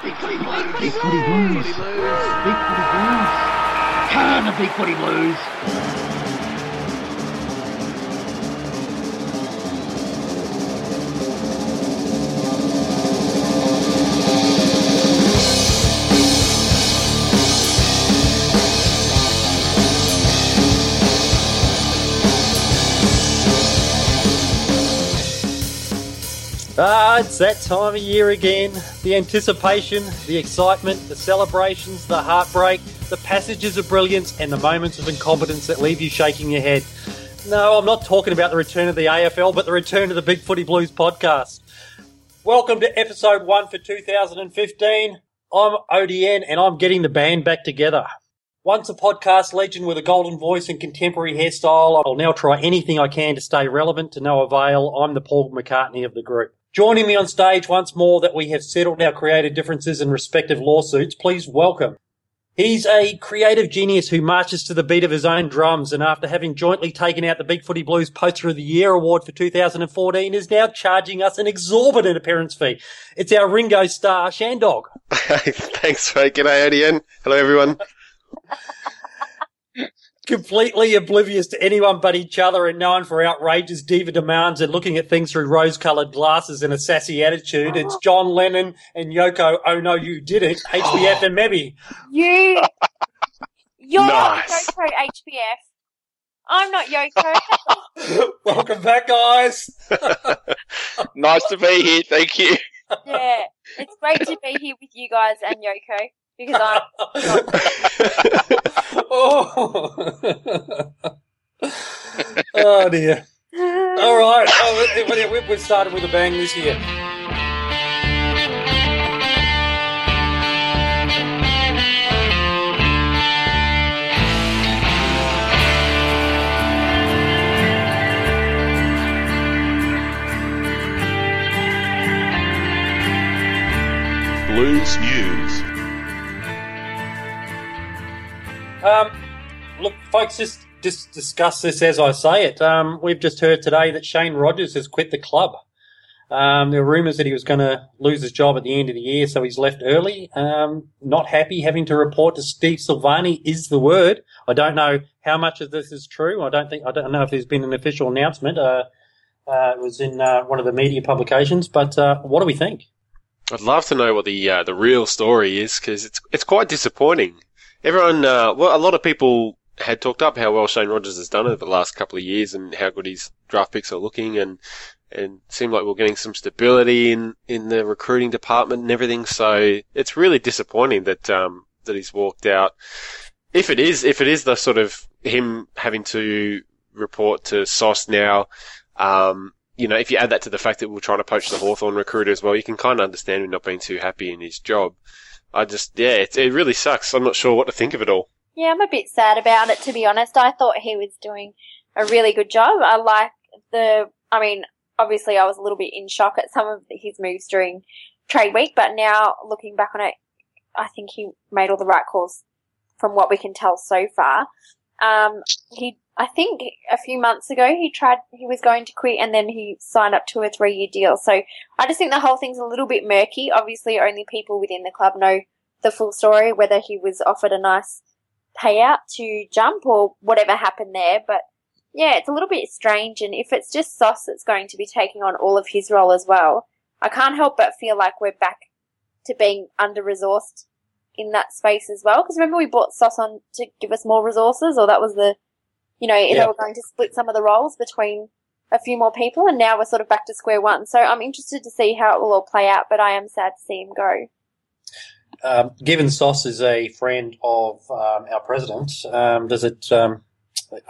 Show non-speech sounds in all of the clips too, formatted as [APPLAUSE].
Big footy blues. Big footy blues. Big footy blues. Turn the big footy blues. Ah, it's that time of year again. The anticipation, the excitement, the celebrations, the heartbreak, the passages of brilliance, and the moments of incompetence that leave you shaking your head. No, I'm not talking about the return of the AFL, but the return of the Big Footy Blues podcast. Welcome to episode one for 2015. I'm ODN and I'm getting the band back together. Once a podcast legend with a golden voice and contemporary hairstyle, I'll now try anything I can to stay relevant to no avail. I'm the Paul McCartney of the group. Joining me on stage once more that we have settled our creative differences and respective lawsuits, please welcome. He's a creative genius who marches to the beat of his own drums and after having jointly taken out the Big Footy Blues Poster of the Year award for 2014 is now charging us an exorbitant appearance fee. It's our Ringo Starr, Shandog. [LAUGHS] Thanks, mate. G'day, ODN. Hello, everyone. Completely oblivious to anyone but each other and known for outrageous diva demands and looking at things through rose-coloured glasses and a sassy attitude. It's John Lennon and Yoko. Oh no, you did it. HBF and Mebby. You, you're Nice. Yoko HBF. I'm not Yoko. [LAUGHS] Welcome back, guys. [LAUGHS] nice to be here. Thank you. yeah, it's great to be here with you guys and Yoko because I'm. [LAUGHS] oh. [LAUGHS] oh dear. All right. Oh, we- we- we- started with a bang this year. Blues News. Folks, just just discuss this as I say it. Um, we've just heard today that Shane Rogers has quit the club. Um, there were rumours that he was going to lose his job at the end of the year, so he's left early. Um, not happy having to report to Steve Silvagni is the word. I don't know how much of this is true. I don't think I don't know if there's been an official announcement. Uh, uh, it was in uh, one of the media publications, but uh, what do we think? I'd love to know what the uh, the real story is because it's it's quite disappointing. Everyone, uh, well, a lot of people had talked up how well Shane Rogers has done over the last couple of years and how good his draft picks are looking, and and seemed like we're getting some stability in in the recruiting department and everything. So it's really disappointing that um that he's walked out. If it is, if it is the sort of him having to report to SOS now, um, you know, if you add that to the fact that we're trying to poach the Hawthorn recruiter as well, you can kind of understand him not being too happy in his job. I just, yeah, it, it really sucks. I'm not sure what to think of it all. Yeah, I'm a bit sad about it to be honest. I thought he was doing a really good job. I like the. I mean, obviously, I was a little bit in shock at some of his moves during trade week, but now looking back on it, I think he made all the right calls from what we can tell so far. Um, he, I think a few months ago he tried, he was going to quit and then he signed up to a three year deal. So I just think the whole thing's a little bit murky. Obviously only people within the club know the full story, whether he was offered a nice payout to jump or whatever happened there. But yeah, it's a little bit strange. And if it's just Sauce that's going to be taking on all of his role as well, I can't help but feel like we're back to being under resourced in that space as well. Because remember we bought Sauce on to give us more resources, or that was the, you know, they Yeah. were going to split some of the roles between a few more people, and now we're sort of back to square one. So I'm interested to see how it will all play out, but I am sad to see him go. Um, given Soss is a friend of um, our president, um, does it um,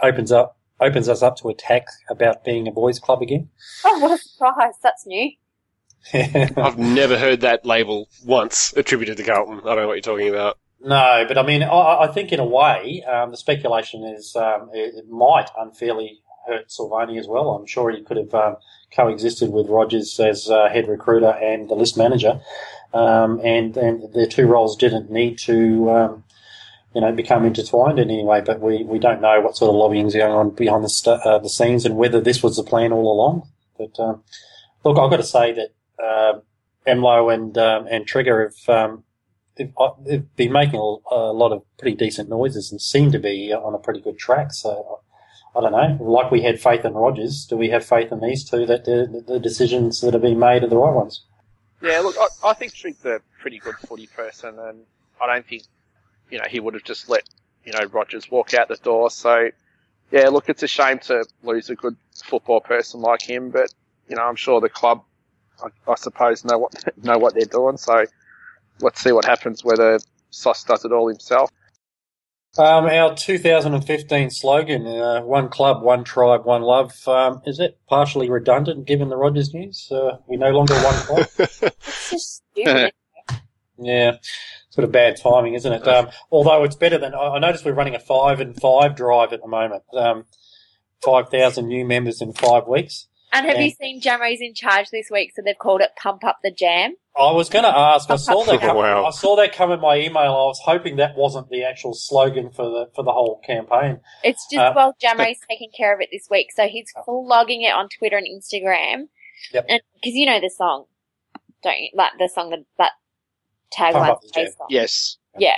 opens up opens us up to attack about being a boys' club again? Oh, what a surprise! That's new. [LAUGHS] I've never heard that label once attributed to Carlton. I don't know what you're talking about. No, but I mean, I, I think in a way, um, the speculation is um, it, it might unfairly hurt Silvagni as well. I'm sure he could have um, coexisted with Rogers as uh, head recruiter and the list manager, um, and and their two roles didn't need to. Um, you know, become intertwined in any way, but we, we don't know what sort of lobbying is going on behind the st- uh, the scenes and whether this was the plan all along. But um, look, I've got to say that uh, Emlo and um, and Trigger have um, they've, uh, they've been making a, lot of pretty decent noises and seem to be on a pretty good track. So I don't know. Like we had faith in Rogers, do we have faith in these two that the, the decisions that are being made are the right ones? Yeah, look, I, I think Trig's a pretty good footy person, and I don't think you know he would have just let you know Rogers walk out the door. So yeah, look, it's a shame to lose a good football person like him, but you know I'm sure the club, I, I suppose, know what [LAUGHS] know what they're doing. So let's see what happens whether Sauce does it all himself. Um, our 2015 slogan, uh, one club, one tribe, one love, um, is it partially redundant given the Rogers news? Uh, we no longer one club? [LAUGHS] It's just stupid. [LAUGHS] yeah, sort of bad timing, isn't it? Um, although it's better than, I I noticed we're running a five and five drive at the moment. Um, 5,000 new members in five weeks. and have Yeah. you seen Jamo's in charge this week? So they've called it Pump Up the Jam. I was going to ask. I saw that. [LAUGHS] Come, Wow. I saw that come in my email. I was hoping that wasn't the actual slogan for the for the whole campaign. It's just, Uh, well, Jamo's taking care of it this week. So he's full logging it on Twitter and Instagram. Yep. And, cause you know the song, don't you? Like the song that, that tagline Up the Jam. based on. Yes. Yeah.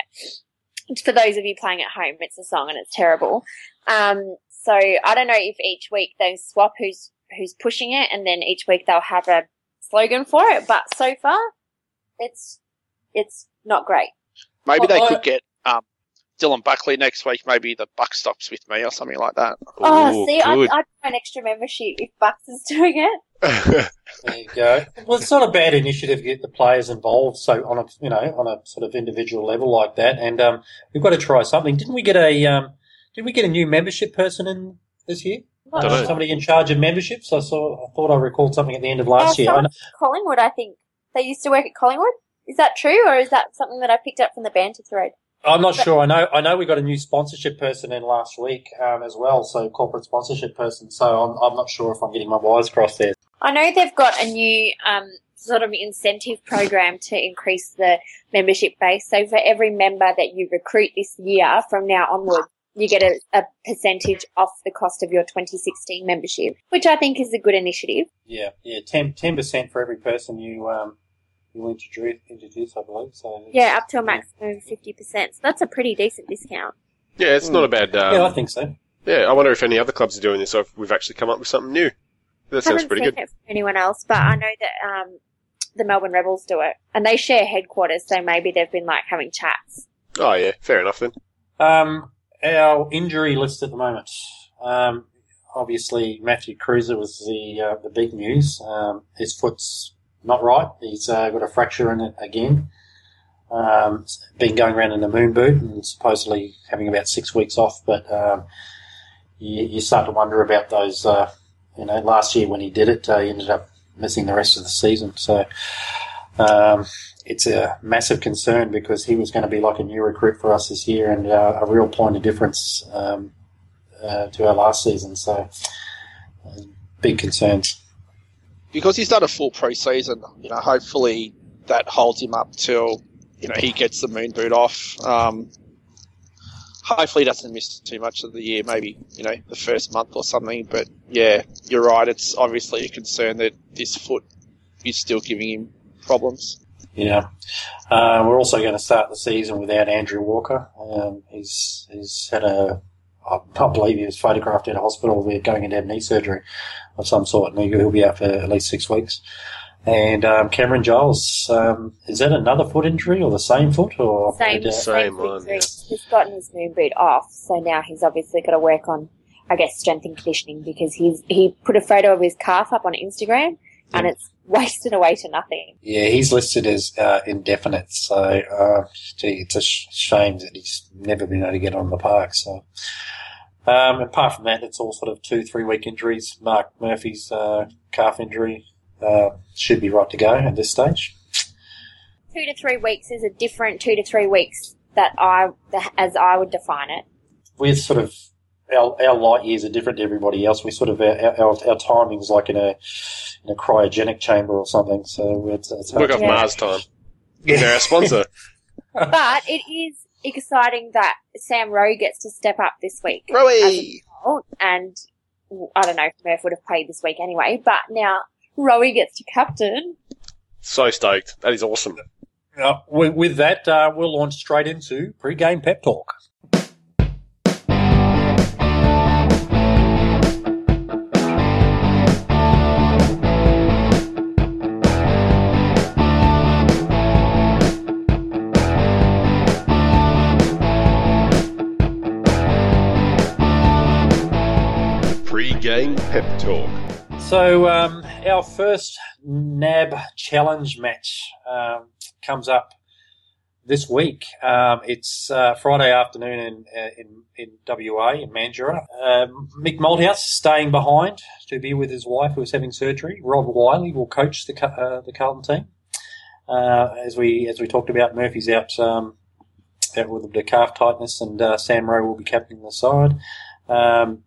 For those of you playing at home, it's a song and it's terrible. Um, so I don't know if each week they swap who's who's pushing it, and then each week they'll have a slogan for it. But so far, it's it's not great. Maybe Well, they could get um, Dylan Buckley next week. Maybe the buck stops with me or something like that. oh, Ooh, see, I'd, good. I'd buy an extra membership if Bucks is doing it. [LAUGHS] There you go. Well, it's not a bad initiative to get the players involved. So on a you know on a sort of individual level like that, and um, we've got to try something. Didn't we get a um, did we get a new membership person in this year? Not Dunno. Somebody in charge of memberships. I saw. I thought I recalled something at the end of last Uh, year. I know, Collingwood, I think they used to work at Collingwood. Is that true, or is that something that I picked up from the banter thread? I'm not sure. I know. I know we got a new sponsorship person in last week um, as well. So corporate sponsorship person. So I'm, I'm not sure if I'm getting my wires crossed there. I know they've got a new um, sort of incentive program to increase the membership base. So for every member that you recruit this year from now onwards, you get a, a percentage off the cost of your 2016 membership, which I think is a good initiative. Yeah, yeah, 10 percent for every person you um, you introduce, introduce, I believe. So Yeah, up to a maximum of 50%. So that's a pretty decent discount. yeah, it's not a bad. Um, yeah, I think so. yeah, I wonder if any other clubs are doing this or if we've actually come up with something new. That sounds pretty seen good. it from anyone else, but I know that um, the Melbourne Rebels do it, and they share headquarters, so maybe they've been like having chats. Oh yeah, fair enough then. Um, our injury list at the moment. Um, obviously, Matthew Kreuzer was the uh, the big news. Um, his foot's not right. He's uh, got a fracture in it again. Um, been going around in a moon boot and supposedly having about six weeks off. But um, you, you start to wonder about those. Uh, you know, last year when he did it, uh, he ended up missing the rest of the season. So um, it's a massive concern because he was going to be like a new recruit for us this year and uh, a real point of difference um, uh, to our last season. So uh, big concerns. because he's done a full preseason, you know, hopefully that holds him up till you know he gets the moon boot off. Um, hopefully, he doesn't miss too much of the year, maybe you know the first month or something. But yeah, you're right. It's obviously a concern that this foot is still giving him problems. Yeah. Uh, we're also going to start the season without Andrew Walker. Um, he's he's had a, I can't believe he was photographed at a hospital. We're going in to have knee surgery of some sort, and he'll be out for at least six weeks. And um, Cameron Giles, um, is that another foot injury or the same foot? Or Same, Uh, Same same one, yeah. He's gotten his moon boot off, so now he's obviously got to work on, I guess, strength and conditioning because he's he put a photo of his calf up on Instagram, and it's wasted away to nothing. Yeah, he's listed as uh, indefinite, so uh, gee, it's a sh- shame that he's never been able to get on the park. So, um, apart from that, it's all sort of two, three week injuries. Mark Murphy's uh, calf injury uh, should be right to go at this stage. Two to three weeks is a different two to three weeks that I, as I would define it. We're sort of our, our light years are different to everybody else. We sort of our, our, our timing's like in a in a cryogenic chamber or something. So it's, it's Look hard off Yeah. Mars time. [LAUGHS] They're our sponsor. [LAUGHS] But it is exciting that Sam Rowe gets to step up this week. Rowie! Oh, and I don't know if Murph would have played this week anyway, but now Rowe gets to captain. So stoked. That is awesome. Uh, with, with that, uh, we'll launch straight into pre-game pep talk. Pre-game pep talk. So um, our first NAB challenge match um, comes up this week. Um, it's uh, Friday afternoon in, uh, in in WA in Mandurah. Um, Mick Malthouse staying behind to be with his wife who is having surgery. Rob Wiley will coach the uh, the Carlton team. Uh, as we as we talked about, Murphy's out um, out with a bit of calf tightness, and uh, Sam Rowe will be captaining the side. Um,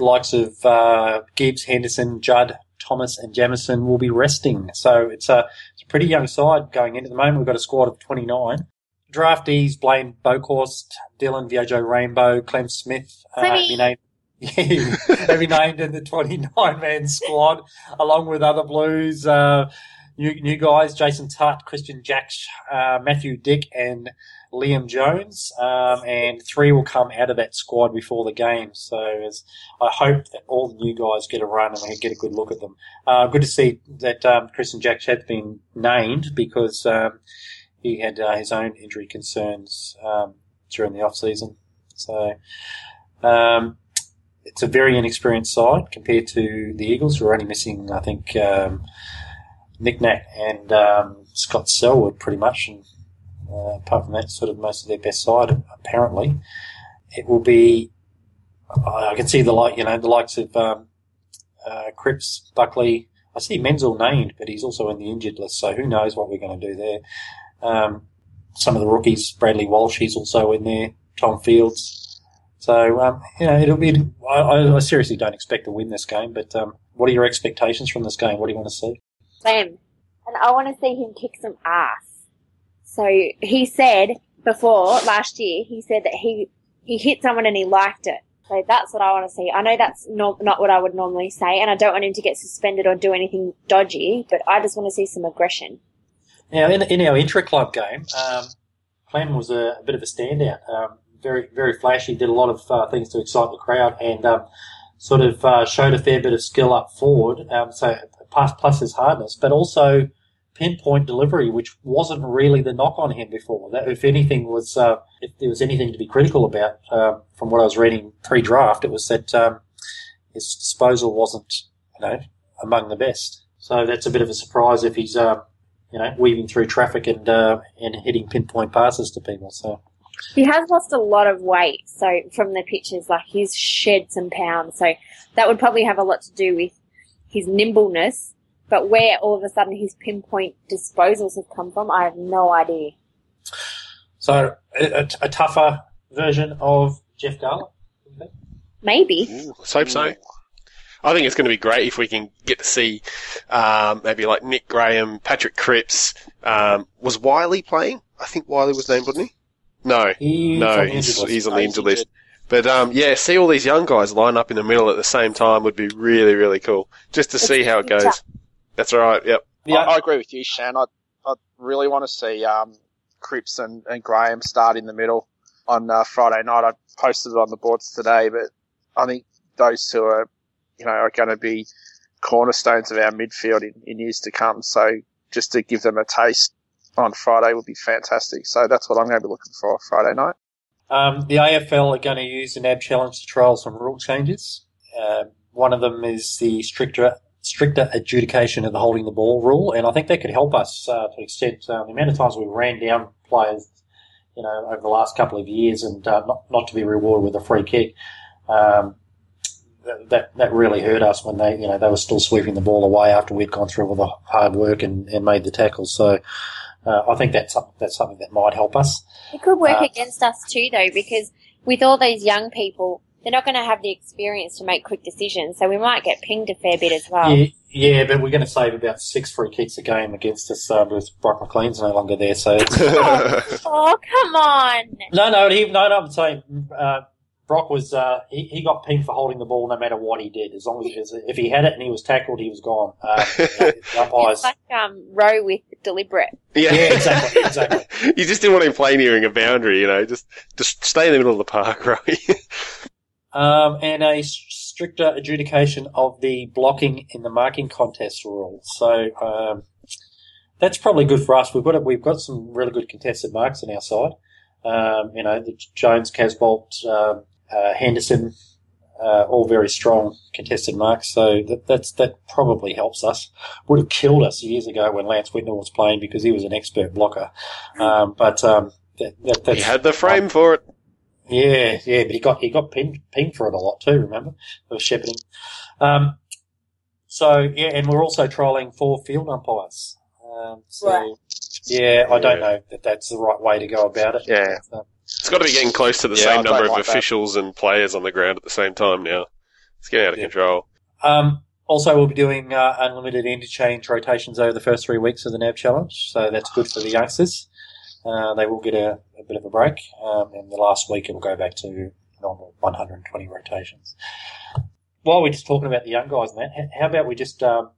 the likes of uh, Gibbs, Henderson, Judd, Thomas, and Jamison will be resting. So it's a, it's a pretty young side going into the moment. We've got a squad of 29. Draftees, Blaine Boekhorst, Dylan Viojo Rainbow, Clem Smith, uh, been named, named in the 29 man squad, along with other Blues, uh, new, new guys, Jason Tutt, Kristian Jaksch, uh, Matthew Dick, and Liam Jones, um, and three will come out of that squad before the game. So I hope that all the new guys get a run and we get a good look at them. Uh, good to see that um, Kristian Jaksch has been named because um, he had uh, his own injury concerns um, during the off season. So um, it's a very inexperienced side compared to the Eagles, who are only missing, I think, um, Nick Nat and um, Scott Selwood pretty much, and uh, apart from that, sort of most of their best side, apparently. It will be. I can see the like, you know, the likes of um, uh, Cripps, Buckley. I see Menzel named, but he's also in the injured list, so who knows what we're going to do there. Um, some of the rookies, Bradley Walsh, he's also in there. Tom Fields. So um, you know, it'll be. I, I, seriously don't expect to win this game, but um, what are your expectations from this game? What do you want to see? Same, and I want to see him kick some ass. So he said before last year, he said that he he hit someone and he liked it. So that's what I want to see. I know that's not not what I would normally say, and I don't want him to get suspended or do anything dodgy. But I just want to see some aggression. Now, in, in our intra club game, um, Clem was a, a, bit of a standout. Um, very very flashy. Did a lot of uh, things to excite the crowd and um, sort of uh, showed a fair bit of skill up forward. Um, so plus, plus his hardness, but also pinpoint delivery, which wasn't really the knock on him before. That, if anything, was uh, if there was anything to be critical about um, from what I was reading pre-draft, it was that um, his disposal wasn't, you know, among the best. So that's a bit of a surprise if he's, uh, you know, weaving through traffic and uh, and hitting pinpoint passes to people. So. He has lost a lot of weight, so from the pictures, like he's shed some pounds. So that would probably have a lot to do with his nimbleness but where all of a sudden his pinpoint disposals have come from, I have no idea. So a, a tougher version of Jeff Garlett? Maybe. Ooh, let's hope so. I think it's going to be great if we can get to see um, maybe like Nick Graham, Patrick Cripps. Um, was Wiley playing? I think Wiley was named, wasn't he? No, he's no, on he's, he's on the injured list. But um, yeah, see all these young guys line up in the middle at the same time would be really, really cool. Just to It's see how it goes. That's right. Yep. Yeah. I, I agree with you, Shan. I, I really want to see um, Cripps and, and Graham start in the middle on uh, Friday night. I posted it on the boards today, but I think those two are, you know, are going to be cornerstones of our midfield in, in years to come. So just to give them a taste on Friday would be fantastic. So that's what I'm going to be looking for Friday night. Um, the AFL are going to use the NAB challenge to trial some rule changes. Uh, one of them is the stricter stricter adjudication of the holding the ball rule, and I think that could help us uh, to extent uh, the amount of times we ran down players, you know, over the last couple of years, and uh, not not to be rewarded with a free kick. Um, that that really hurt us when they you know they were still sweeping the ball away after we'd gone through all the hard work and, and made the tackles. So uh, I think that's something, that's something that might help us. It could work Uh, against us too, though, because with all these young people, they're not going to have the experience to make quick decisions, so we might get pinged a fair bit as well. Yeah, yeah, but we're going to save about six free kicks a game against us uh, with Brock McLean's no longer there. So it's, [LAUGHS] Oh, come on! no, no, he, no, no. I'm saying uh, Brock was uh, he, he got pinged for holding the ball no matter what he did. As long as if he had it and he was tackled, he was gone. Uh, [LAUGHS] the umpires. It's like um, row with deliberate. Yeah, Yeah, exactly, exactly. [LAUGHS] you just didn't want him playing nearing a boundary, you know. Just just stay in the middle of the park, [LAUGHS] right? Um, and a stricter adjudication of the blocking in the marking contest rule. So um, that's probably good for us. We've got a, we've got some really good contested marks on our side. Um, you know, the Jones, Casboult, um uh, Henderson, uh, all very strong contested marks. So that, that's that probably helps us. Would have killed us years ago when Lance Whitnall was playing because he was an expert blocker. Um, but um, that, that, that's he had the frame for it. yeah, yeah, but he got he got pinged pinged for it a lot too. Remember, it was shepherding. Um, so yeah, and we're also trialing four field umpires. Um, so Right. yeah, I don't know that that's the right way to go about it. Yeah. Um, It's got to be getting close to the Yeah, same don't number of like that. officials and players on the ground at the same time now. It's getting out of Yeah. control. Um, also, we'll be doing uh, unlimited interchange rotations over the first three weeks of the NAB Challenge, so that's good for the youngsters. Uh, they will get a, a bit of a break, um, and the last week it'll go back to normal 120 rotations. While we're just talking about the young guys, Matt, h- how about we just um,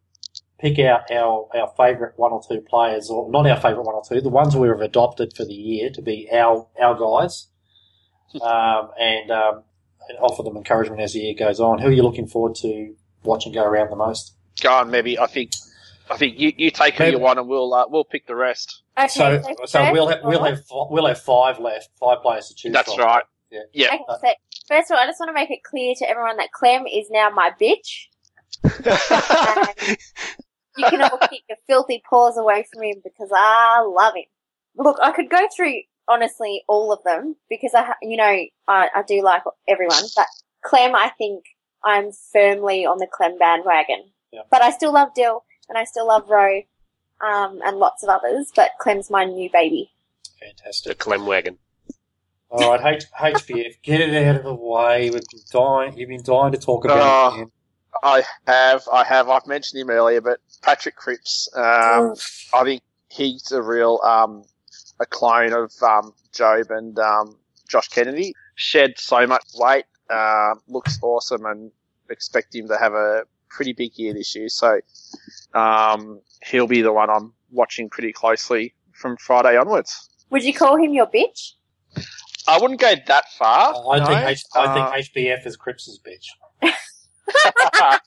pick out our, our favourite one or two players, or not our favourite one or two, the ones we've adopted for the year to be our our guys, um, and, um, and offer them encouragement as the year goes on. Who are you looking forward to watching go around the most? Go on, maybe. I think. I think you, you take who Maybe. you want, and we'll uh, we'll pick the rest. Okay, So, so, so first we'll have we'll have we'll have five left, five players to choose That's from. right. Yeah. Yeah. Okay, so first of all, I just want to make it clear to everyone that Clem is now my bitch. [LAUGHS] You can all keep your filthy paws away from him because I love him. Look, I could go through honestly all of them because I, you know, I, I do like everyone, but Clem, I think I'm firmly on the Clem bandwagon. Yeah. But I still love Dill and I still love Rowe, um, and lots of others. But Clem's my new baby. the Fantastic. Clem wagon. All right, H- HBF, get it out of the way. We've been dying. You've been dying to talk about Oh. it. I have, I have. I've mentioned him earlier, but Patrick Cripps. Um, I think he's a real um, a clone of um, Job and um, Josh Kennedy. Shed so much weight, uh, looks awesome, and expect him to have a pretty big year this year. So um, he'll be the one I'm watching pretty closely from Friday onwards. Would you call him your bitch? I wouldn't go that far. I no. think H- I Uh, think HBF is Cripps's bitch. [LAUGHS] [LAUGHS]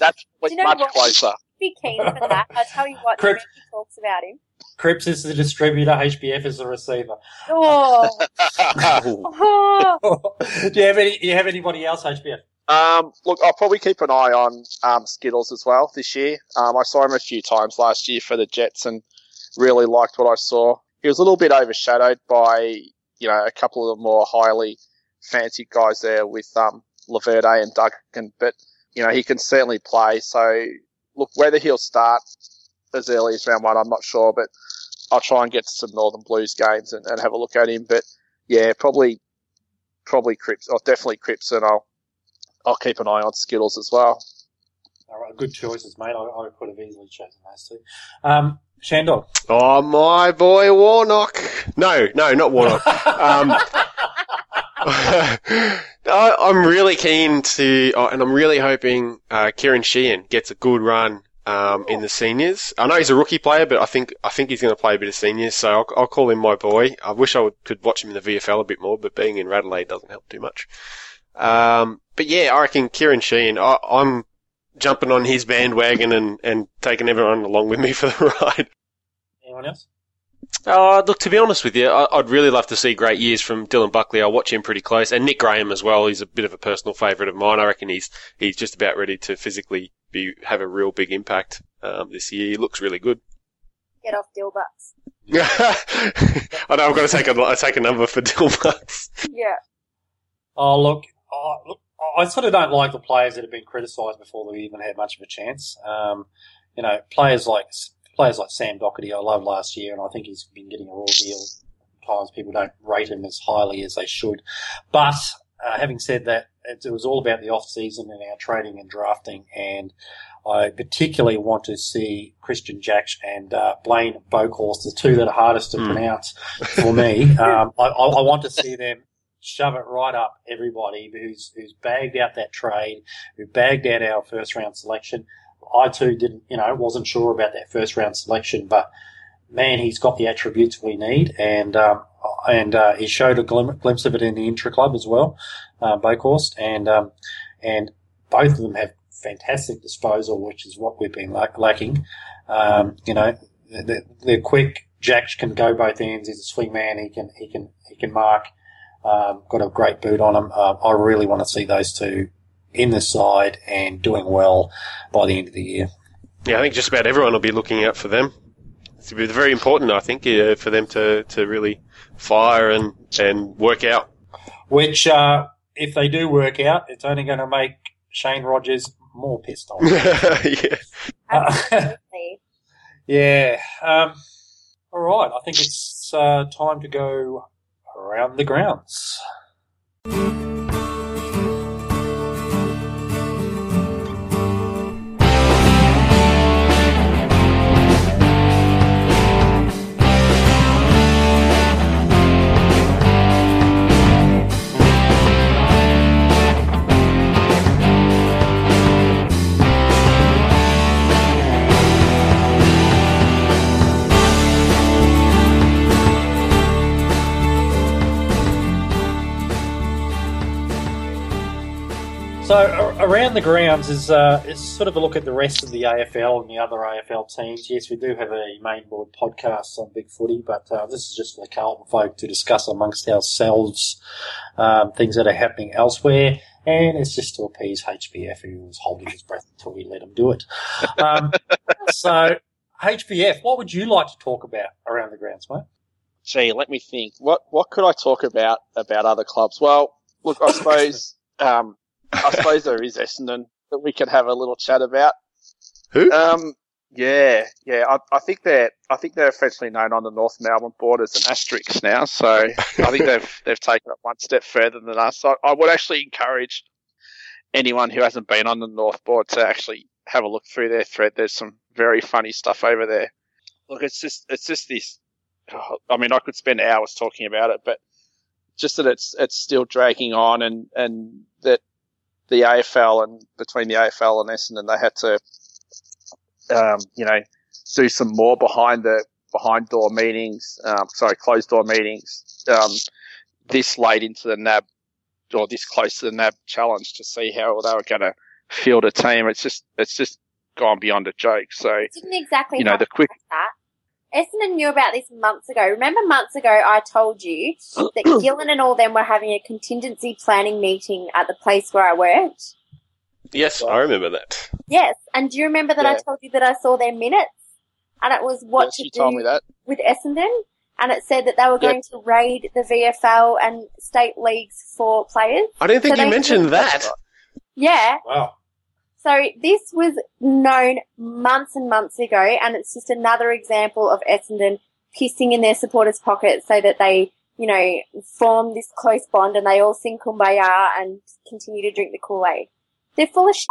that's Do you know much what? closer. Be keen for that. I tell you what, the Crip- minute he talks about him. Cripps is the distributor. HBF is the receiver. Oh, [LAUGHS] oh. [LAUGHS] do you have any? Do you have anybody else? HBF. Um, look, I'll probably keep an eye on um, Skittles as well this year. Um, I saw him a few times last year for the Jets and really liked what I saw. He was a little bit overshadowed by, you know, a couple of the more highly fancied guys there with um, Laverde and Duncan, but, you know, he can certainly play. So, look, whether he'll start as early as round one, I'm not sure, but I'll try and get to some Northern Blues games and, and have a look at him. But, yeah, probably, probably Cripps, or definitely Cripps, and I'll I'll keep an eye on Skittles as well. All right, good choices, mate. I, I could have easily chosen those two. Um, Shandog. oh, my boy Warnock. No, no, not Warnock. [LAUGHS] Um, I, [LAUGHS] I'm really keen to, oh, and I'm really hoping uh, Kieran Sheehan gets a good run um, in the seniors. I know he's a rookie player, but I think I think he's going to play a bit of seniors, so I'll, I'll call him my boy. I wish I would, could watch him in the VFL a bit more, but being in Radelaide doesn't help too much. Um, but yeah, I reckon Kieran Sheehan. I, I'm jumping on his bandwagon and, and taking everyone along with me for the [LAUGHS] ride. Anyone else? Uh, look, to be honest with you, I, I'd really love to see great years from Dylan Buckley. I watch him pretty close, and Nick Graham as well. He's a bit of a personal favourite of mine. I reckon he's he's just about ready to physically be have a real big impact um, this year. He looks really good. Get off Dilbucks. [LAUGHS] I know I've got to take a take a number for Dylan Bucks. Yeah. Oh, look, oh, look, I sort of don't like the players that have been criticised before they even had much of a chance. Um, you know, players like players like Sam Doherty, I loved last year, and I think he's been getting a raw deal. Times people don't rate him as highly as they should. But uh, having said that, it, it was all about the off season and our trading and drafting, and I particularly want to see Kristian Jaksch and uh, Blaine Boekhorst, the two that are hardest to Hmm. pronounce for me. [LAUGHS] Um, I, I, I want to see them shove it right up everybody who's who's bagged out that trade, who bagged out our first round selection. I too didn't, you know, wasn't sure about that first round selection, but man, he's got the attributes we need, and um, and uh, he showed a glim- glimpse of it in the intra club as well, uh, Boekhorst, and um, and both of them have fantastic disposal, which is what we've been lack- lacking. Um, you know, they're, they're, quick. Jack can go both ends. He's a swing man. He can he can he can mark. Um, got a great boot on him. Uh, I really want to see those two in the side and doing well by the end of the year. Yeah, I think just about everyone will be looking out for them. It's very important, I think, uh, for them to, to really fire and, and work out. Which, uh, if they do work out, it's only going to make Shane Rogers more pissed off. [LAUGHS] yeah. Absolutely. [LAUGHS] yeah. Um, all right. I think it's uh, time to go around the grounds. So around the grounds is uh, is sort of a look at the rest of the AFL and the other AFL teams. Yes, we do have a main board podcast on Big Footy, but uh, this is just for the Carlton folk to discuss amongst ourselves um, things that are happening elsewhere, and it's just to appease HBF who was holding his breath until we let him do it. Um, [LAUGHS] so HBF, what would you like to talk about around the grounds, mate? Gee, let me think. What what could I talk about about other clubs? Well, look, I suppose. [LAUGHS] Um, I suppose there is Essendon that we could have a little chat about. Who? Um, yeah, yeah. I, I think they're I think they're officially known on the North Melbourne board as an asterisk now. So I think they've [LAUGHS] they've taken it one step further than us. So I would actually encourage anyone who hasn't been on the North board to actually have a look through their thread. There's some very funny stuff over there. Look, it's just it's just this. I mean, I could spend hours talking about it, but just that it's it's still dragging on, and and that the AFL and between the AFL and Essendon, they had to, um, you know, do some more behind the behind door meetings, um, sorry, closed door meetings, um, this late into the NAB or this close to the NAB challenge to see how they were going to field a team. It's just, it's just gone beyond a joke. So, Didn't exactly you know, the quick, like that. Essendon knew about this months ago. Remember months ago I told you that [CLEARS THROAT] Gillen and all them were having a contingency planning meeting at the place where I worked? Yes, I remember that. Yes. And do you remember that I told you that I saw their minutes? And it was what yes, to do told me that. with Essendon? And it said that they were Yep. going to raid the VFL and state leagues for players. I didn't think So you they- mentioned That's that. Yeah. Wow. So this was known months and months ago, and it's just another example of Essendon pissing in their supporters' pockets so that they, you know, form this close bond and they all sing kumbaya and continue to drink the Kool-Aid. They're full of shit.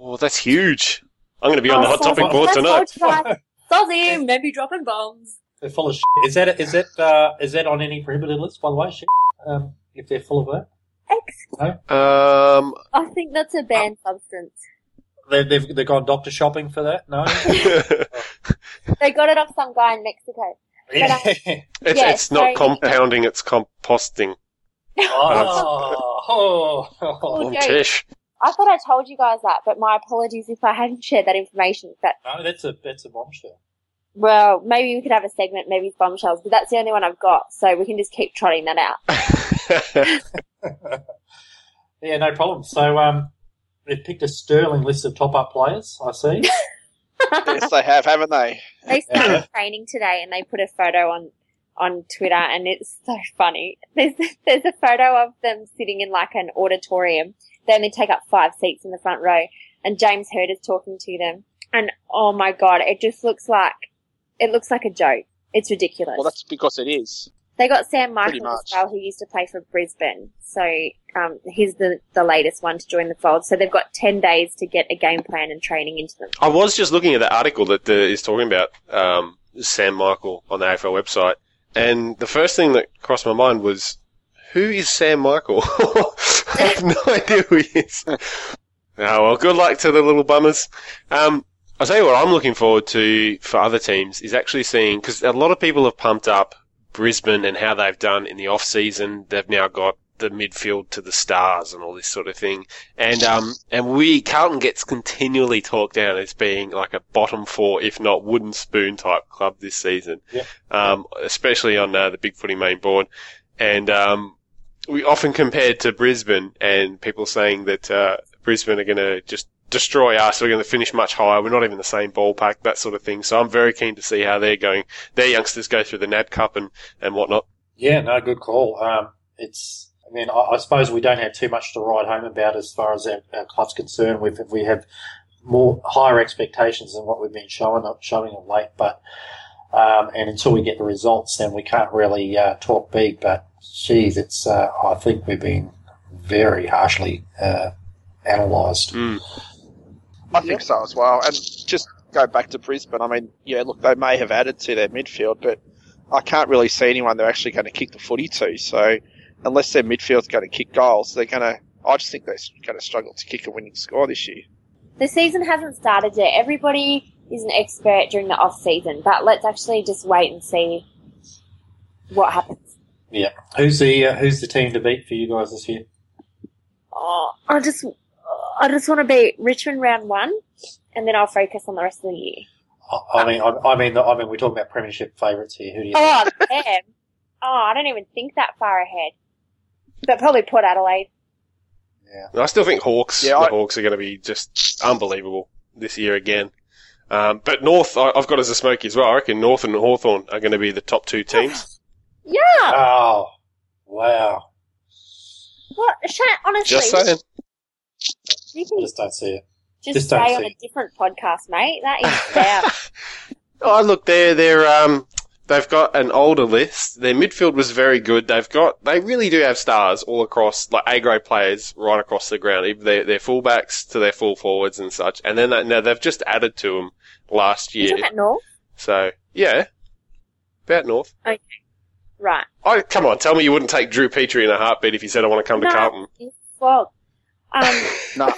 Oh, that's huge. I'm going to be on the Oh, hot topic board tonight. told [LAUGHS] Sozzy, maybe dropping bombs. They're full of shit. Is that is that uh, is that on any prohibited list? By the way, shit. Um, if they're full of that, Ex- Um, I think that's a banned substance. they, they've they've gone doctor shopping for that. No. [LAUGHS] They got it off some guy in Mexico. [LAUGHS] yeah. it's, Yeah, it's not so- compounding, it's composting. oh, [LAUGHS] oh, oh. Oh, joke. Tish. I thought I told you guys that, but my apologies if I hadn't shared that information. But No, that's a that's a bombshell. well, maybe we could have a segment, maybe it's bombshells, but that's the only one I've got, so we can just keep trotting that out. [LAUGHS] yeah, no problem. So um, they've picked a sterling list of top up players. I see. [LAUGHS] yes, they have, haven't they? They started training today, and they put a photo on on Twitter, and it's so funny. There's there's a photo of them sitting in like an auditorium. They only take up five seats in the front row, and James Hird is talking to them. And oh my god, it just looks like it looks like a joke. It's ridiculous. Well, that's because it is. They got Sam Michael as well, who used to play for Brisbane. So um, he's the, the latest one to join the fold. So they've got 10 days to get a game plan and training into them. I was just looking at the article that uh, is talking about um, Sam Michael on the AFL website, and the first thing that crossed my mind was who is Sam Michael? [LAUGHS] I have no [LAUGHS] idea who he is. Oh, well, good luck to the little bummers. Um, I'll tell you what I'm looking forward to for other teams is actually seeing, because a lot of people have pumped up Brisbane and how they've done in the off season. They've now got the midfield to the stars and all this sort of thing. And um and we Carlton gets continually talked down as being like a bottom four, if not wooden spoon type club this season. Yeah. Um, especially on uh, the Big Footy main board. And um, we often compared to Brisbane, and people saying that uh, Brisbane are going to just destroy us. We're going to finish much higher. We're not even the same ballpark, that sort of thing. So I'm very keen to see how they're going. Their youngsters go through the NAB Cup and, and whatnot. Yeah, no, good call. Um, it's, I mean, I, I suppose we don't have too much to write home about as far as our, our club's concerned. We've, we have more higher expectations than what we've been showing showing of late, but um, and until we get the results, then we can't really uh, talk big. But geez, it's uh, I think we've been very harshly uh, analysed. Mm. I think so as well. And just go back to Brisbane. I mean, yeah, look, they may have added to their midfield, but I can't really see anyone they're actually going to kick the footy to. So unless their midfield's going to kick goals, they're going to. I just think they're going to struggle to kick a winning score this year. The season hasn't started yet. Everybody is an expert during the off season, but let's actually just wait and see what happens. Yeah, who's the uh, who's the team to beat for you guys this year? Oh, I just I just want to beat Richmond round one, and then I'll focus on the rest of the year. I, I mean, I, I mean, I mean, we're talking about premiership favourites here. Who do you? Oh, them. [LAUGHS] Oh, I don't even think that far ahead. But probably Port Adelaide. Yeah. I still think Hawks. Yeah, the I- Hawks are going to be just unbelievable this year again. Um, but North, I, I've got as a smoky as well. I reckon North and Hawthorn are going to be the top two teams. Yeah. Oh, wow! What? Shan, honestly, Just saying. You I can just don't see it. just just stay on see a it. different podcast, mate. That is [LAUGHS] bad. [LAUGHS] Oh, look, they're they're um they've got an older list. Their midfield was very good. They've got they really do have stars all across, like A grade players right across the ground. Even their their fullbacks to their full forwards and such. And then they, now they've just added to them last year. about North? So yeah, about North. Okay. Right. Oh, come on, tell me you wouldn't take Drew Petrie in a heartbeat if he said I want to come to No. Carlton. Well, um, [LAUGHS] No.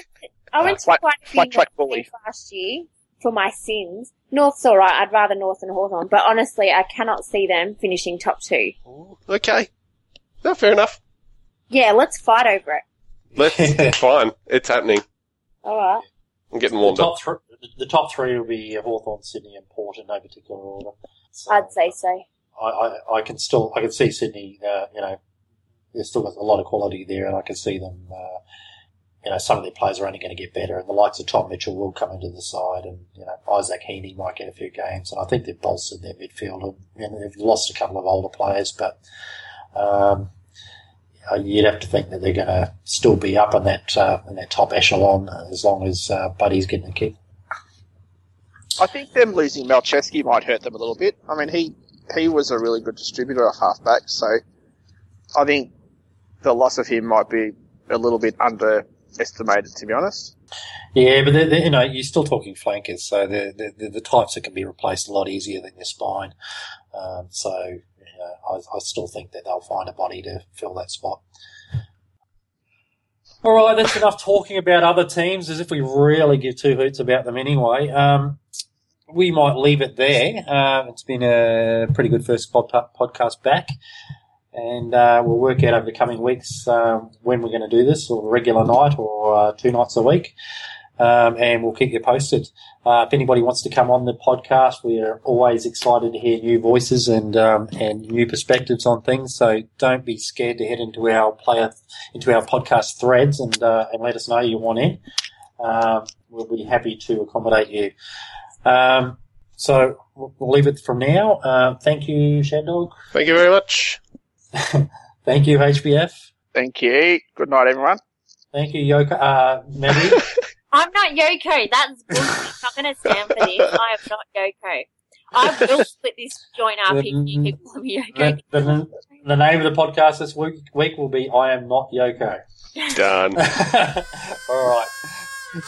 I went to Flat- quite a few flat track bully. last year for my sins. North's alright. I'd rather North than Hawthorn, but honestly, I cannot see them finishing top two. Okay, no, fair enough. Yeah, let's fight over it. Let's [LAUGHS] fine. It's happening. Alright. I'm getting The warmed up. top, three, the top three will be Hawthorn, Sydney, and Port in no particular order. So I'd say so. I, I, I can still I can see Sydney. Uh, you know, there's still a lot of quality there, and I can see them. Uh, you know, some of their players are only going to get better, and the likes of Tom Mitchell will come into the side, and you know, Isaac Heaney might get a few games, and I think they've bolstered their midfield, and you know, they've lost a couple of older players, but um, uh, you'd have to think that they're going to still be up in that uh, in that top echelon as long as uh, Buddy's getting a kick. I think them losing Malceski might hurt them a little bit. I mean, he he was a really good distributor off halfback, so I think the loss of him might be a little bit underestimated, to be honest. Yeah, but they're, they're, you know, you're still talking flankers, so they're, they're the types that can be replaced a lot easier than your spine. Um, so you know, I, I still think that they'll find a body to fill that spot. All right, that's enough talking about other teams, as if we really give two hoots about them anyway. Um, we might leave it there. Um, it's been a pretty good first pod- podcast back. And uh, we'll work out over the coming weeks um, when we're going to do this, or a regular night, or uh, two nights a week um, and we'll keep you posted. Uh, if anybody wants to come on the podcast, we are always excited to hear new voices and um, and new perspectives on things. So don't be scared to head into our player into our podcast threads and uh, and let us know you want in. Um, we'll be happy to accommodate you. Um, so we'll leave it from now. Uh, thank you, Shandog. Thank you very much. [LAUGHS] Thank you, HBF. Thank you. Good night, everyone. Thank you, Yoko. Uh, Maddie. [LAUGHS] I'm not Yoko. That's bullshit. I'm going to stand for this. I am not Yoko. I will split this joint up if you keep calling me Yoko. the, the, the name of the podcast this week, week will be I Am Not Yoko. [LAUGHS] Done. All right.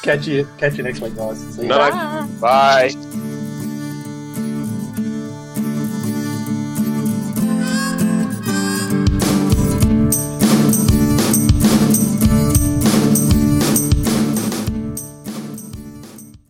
Catch you catch you next week, guys. See you. No. Bye. Bye.